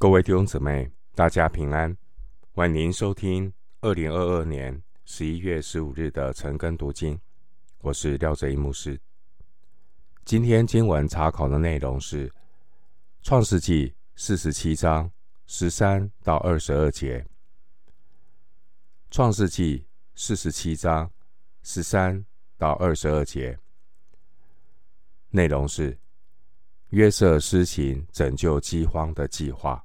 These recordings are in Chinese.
各位弟兄姊妹，大家平安，欢迎收听二零二二年十一月十五日的晨更读经。我是廖哲一牧师。今天经文查考的内容是《创世纪》四十七章十三到二十二节，《创世纪》四十七章十三到二十二节，内容是约瑟施行拯救饥荒的计划。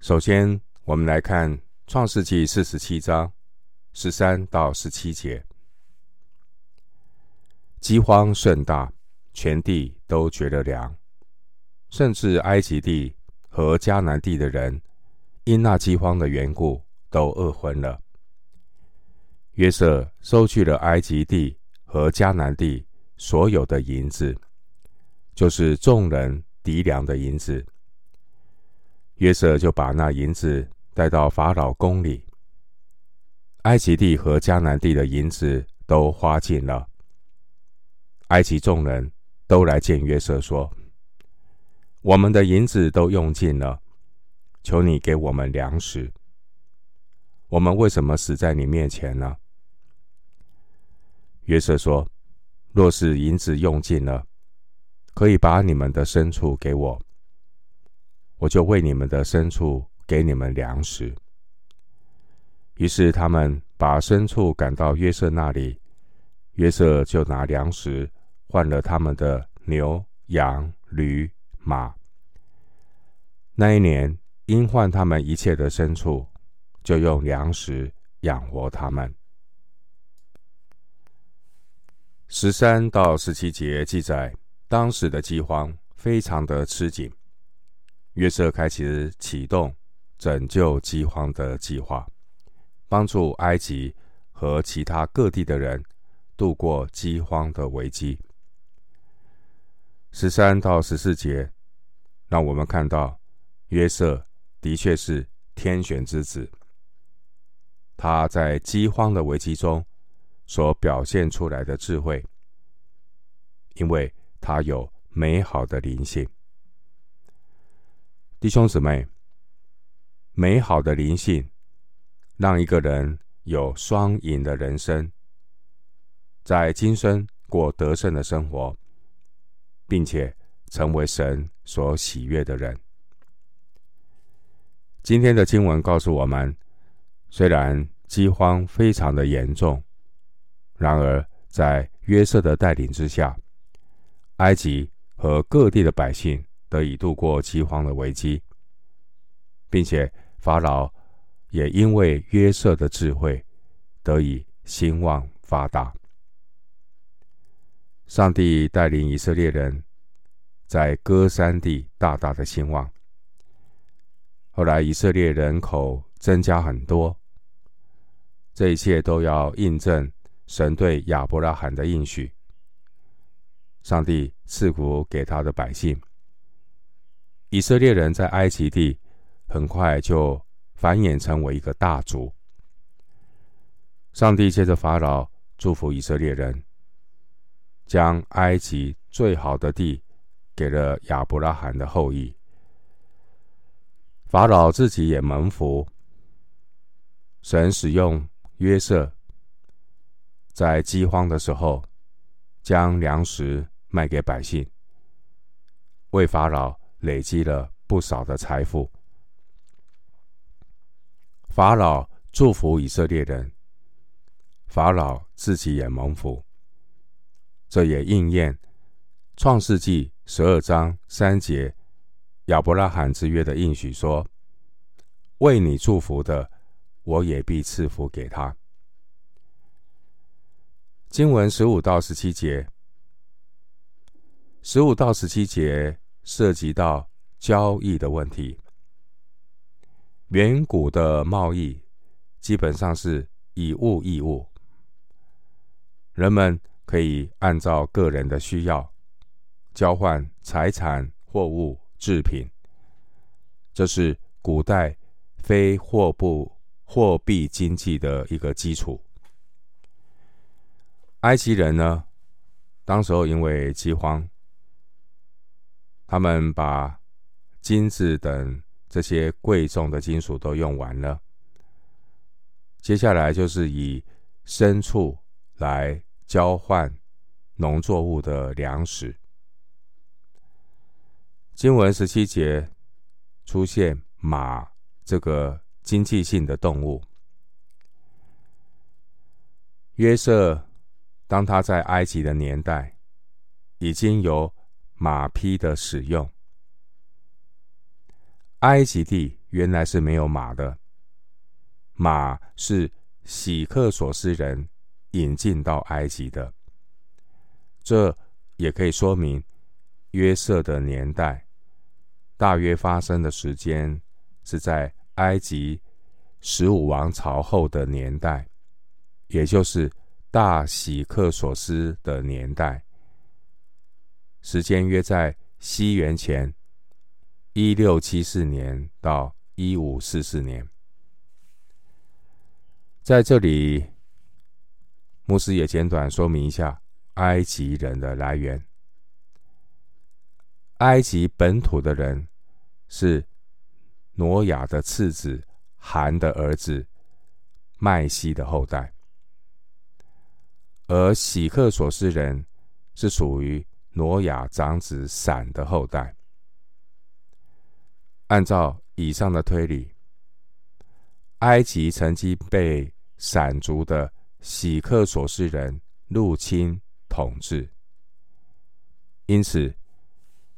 首先，我们来看《创世纪》四十七章十三到十七节。饥荒甚大，全地都绝了粮，甚至埃及地和迦南地的人，因那饥荒的缘故，都饿昏了。约瑟收去了埃及地和迦南地所有的银子，就是众人糴粮的银子。约瑟就把那银子带到法老宫里。埃及地和迦南地的银子都花尽了。埃及众人都来见约瑟，说：“我们的银子都用尽了，求你给我们粮食。我们为什么死在你面前呢？”约瑟说：“若是银子用尽了，可以把你们的牲畜给我。”我就为你们的牲畜给你们粮食。于是他们把牲畜赶到约瑟那里，约瑟就拿粮食换了他们的牛、羊、驴、马。那一年因换他们一切的牲畜，就用粮食养活他们。十三到十七节记载，当时的饥荒非常的吃紧。约瑟开始启动拯救饥荒的计划，帮助埃及和其他各地的人度过饥荒的危机。十三到十四节，让我们看到约瑟的确是天选之子。他在饥荒的危机中所表现出来的智慧，因为他有美好的灵性。弟兄姊妹，美好的灵性让一个人有双赢的人生，在今生过得胜的生活，并且成为神所喜悦的人。今天的经文告诉我们，虽然饥荒非常的严重，然而在约瑟的带领之下，埃及和各地的百姓。得以度过饥荒的危机，并且法老也因为约瑟的智慧得以兴旺发达。上帝带领以色列人在歌珊地大大的兴旺。后来以色列人口增加很多，这一切都要印证神对亚伯拉罕的应许。上帝赐福给他的百姓。以色列人在埃及地很快就繁衍成为一个大族。上帝借着法老祝福以色列人，将埃及最好的地给了亚伯拉罕的后裔。法老自己也蒙福。神使用约瑟，在饥荒的时候，将粮食卖给百姓，为法老。累积了不少的财富。法老祝福以色列人，法老自己也蒙福。这也应验创世纪十二章三节亚伯拉罕之约的应许说：“为你祝福的，我也必赐福给他。”经文十五到十七节，十五到十七节。涉及到交易的问题。远古的贸易基本上是以物易物，人们可以按照个人的需要交换财产、货物、制品，这是古代非货币货币经济的一个基础。埃及人呢，当时候因为饥荒。他们把金子等这些贵重的金属都用完了，接下来就是以牲畜来交换农作物的粮食。经文十七节出现马这个经济性的动物。约瑟当他在埃及的年代，已经有马匹的使用。埃及地原来是没有马的，马是喜克索斯人引进到埃及的。这也可以说明约瑟的年代大约发生的时间是在埃及十五王朝后的年代，也就是大喜克索斯的年代，时间约在西元前。一六七四年到一五四四年，在这里，牧师也简短说明一下埃及人的来源。埃及本土的人是挪亚的次子含的儿子麦西的后代，而喜克索斯人是属于挪亚长子闪的后代。按照以上的推理，埃及曾经被闪族的喜克索斯人入侵统治，因此，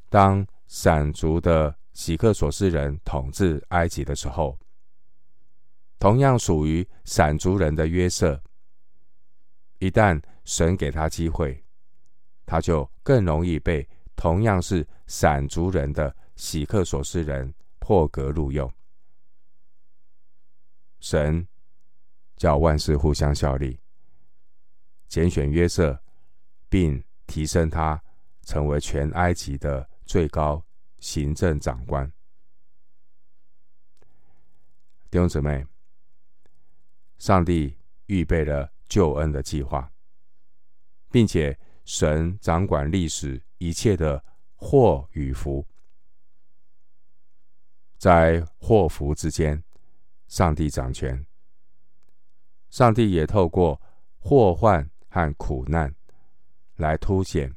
当闪族的喜克索斯人统治埃及的时候，同样属于闪族人的约瑟，一旦神给他机会，他就更容易被同样是闪族人的喜克索斯人破格录用，神叫万事互相效力，拣选约瑟，并提升他成为全埃及的最高行政长官。弟兄姊妹，上帝预备了救恩的计划，并且神掌管历史一切的祸与福。在祸福之间，上帝掌权。上帝也透过祸患和苦难，来凸显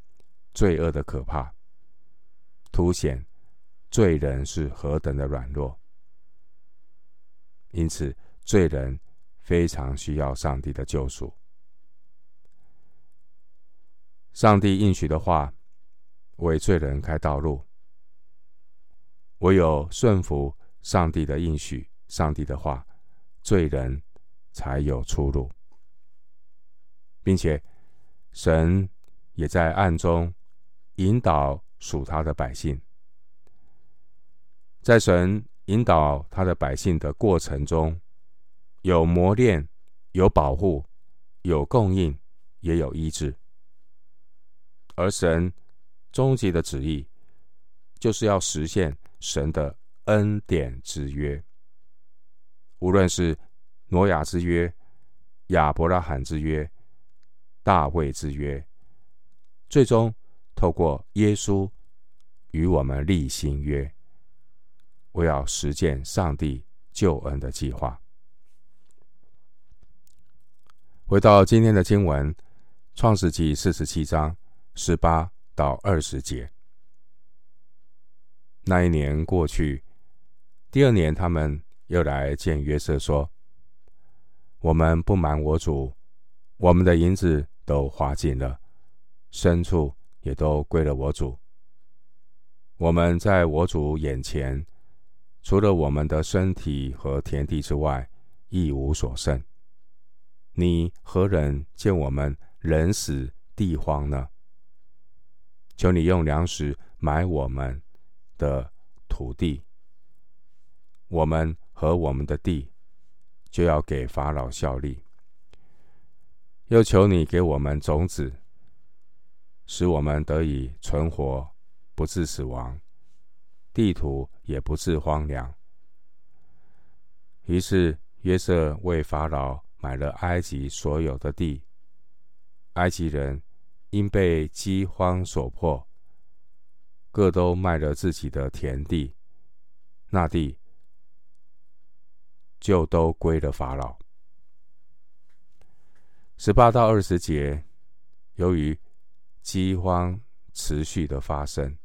罪恶的可怕，凸显罪人是何等的软弱。因此，罪人非常需要上帝的救赎。上帝应许的话，为罪人开道路。唯有顺服上帝的应许，上帝的话，罪人才有出路，并且神也在暗中引导属他的百姓。在神引导他的百姓的过程中，有磨练，有保护，有供应，也有医治。而神终极的旨意，就是要实现。神的恩典之约，无论是挪亚之约、亚伯拉罕之约、大卫之约，最终透过耶稣与我们立新约，我要实践上帝救恩的计划。回到今天的经文，《创世记》四十七章十八到二十节。那一年过去，第二年，他们又来见约瑟，说：“我们不瞒我主，我们的银子都花尽了，牲畜也都归了我主。我们在我主眼前，除了我们的身体和田地之外，一无所剩。你何人见我们人死地荒呢？求你用粮食买我们。”的土地，我们和我们的地就要给法老效力。又求你给我们种子，使我们得以存活，不致死亡，地土也不致荒凉。于是约瑟为法老买了埃及所有的地。埃及人因被饥荒所迫。各都卖了自己的田地，那地就都归了法老。十八到二十节，由于饥荒持续的发生，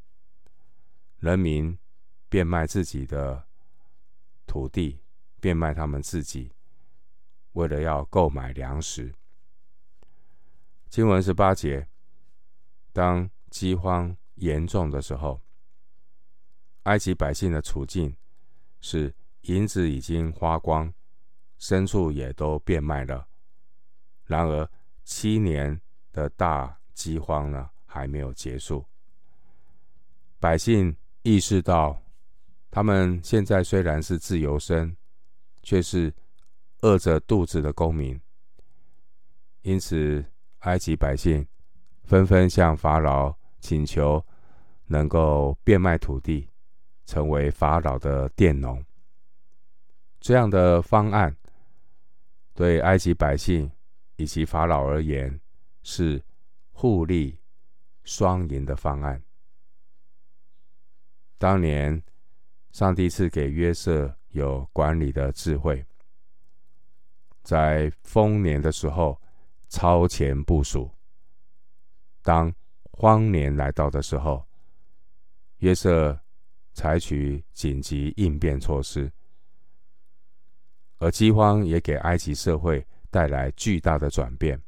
人民变卖自己的土地，变卖他们自己，为了要购买粮食。经文十八节，当饥荒严重的时候，埃及百姓的处境是银子已经花光，牲畜也都变卖了。然而，七年的大饥荒呢，还没有结束。百姓意识到，他们现在虽然是自由身，却是饿着肚子的公民。因此，埃及百姓纷纷向法老请求，能够变卖土地，成为法老的佃农。这样的方案，对埃及百姓。以及法老而言，是互利双赢的方案。当年，上帝赐给约瑟有管理的智慧，在丰年的时候超前部署；当荒年来到的时候，约瑟采取紧急应变措施，而饥荒也给埃及社会。带来巨大的转变。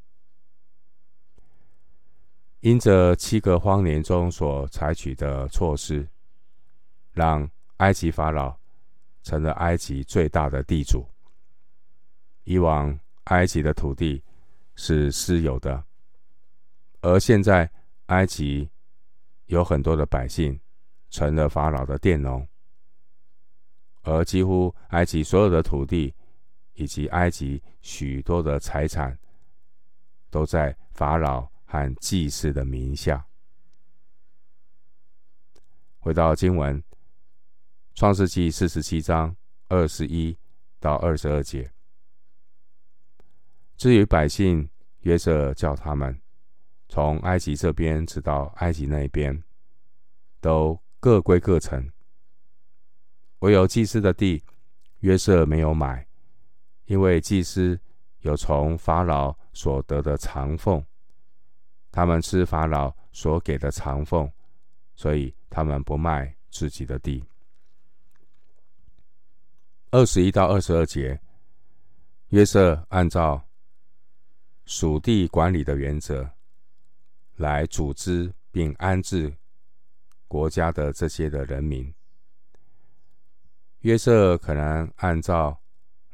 因着七个荒年中所采取的措施，让埃及法老成了埃及最大的地主。以往埃及的土地是私有的，而现在埃及有很多的百姓成了法老的佃农，而几乎埃及所有的土地。以及埃及许多的财产，都在法老和祭司的名下。回到经文，《创世记》四十七章二十一到二十二节。至于百姓，约瑟叫他们从埃及这边直到埃及那边，都各归各城。唯有祭司的地，约瑟没有买。因为祭司有从法老所得的长俸，他们吃法老所给的长俸，所以他们不卖自己的地。二十一到二十二节，约瑟按照属地管理的原则来组织并安置国家的这些的人民。约瑟可能按照。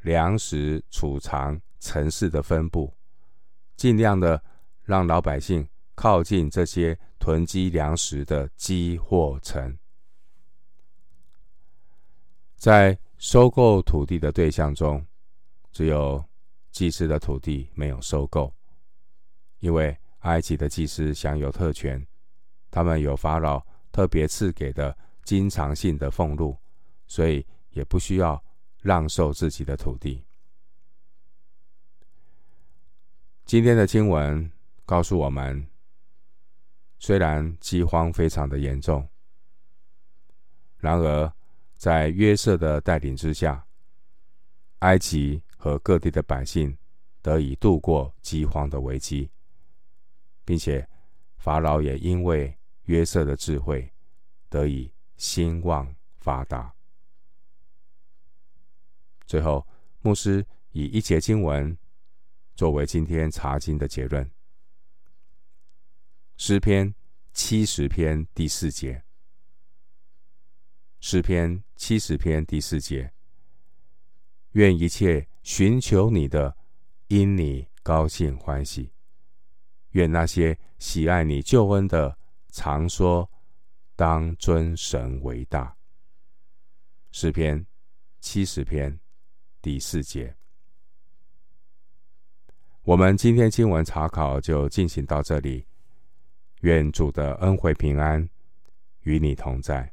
粮食储藏城市的分布，尽量的让老百姓靠近这些囤积粮食的积货城。在收购土地的对象中，只有祭司的土地没有收购，因为埃及的祭司享有特权，他们有法老特别赐给的经常性的俸禄，所以也不需要。让受自己的土地。今天的经文告诉我们，虽然饥荒非常的严重，然而在约瑟的带领之下，埃及和各地的百姓得以度过饥荒的危机，并且法老也因为约瑟的智慧得以兴旺发达。最后，牧师以一节经文作为今天查经的结论：诗篇七十篇第四节。诗篇七十篇第四节，愿一切寻求你的，因你高兴欢喜；愿那些喜爱你救恩的，常说当尊神为大。诗篇七十篇。第四节，我们今天经文查考就进行到这里。愿主的恩惠平安与你同在。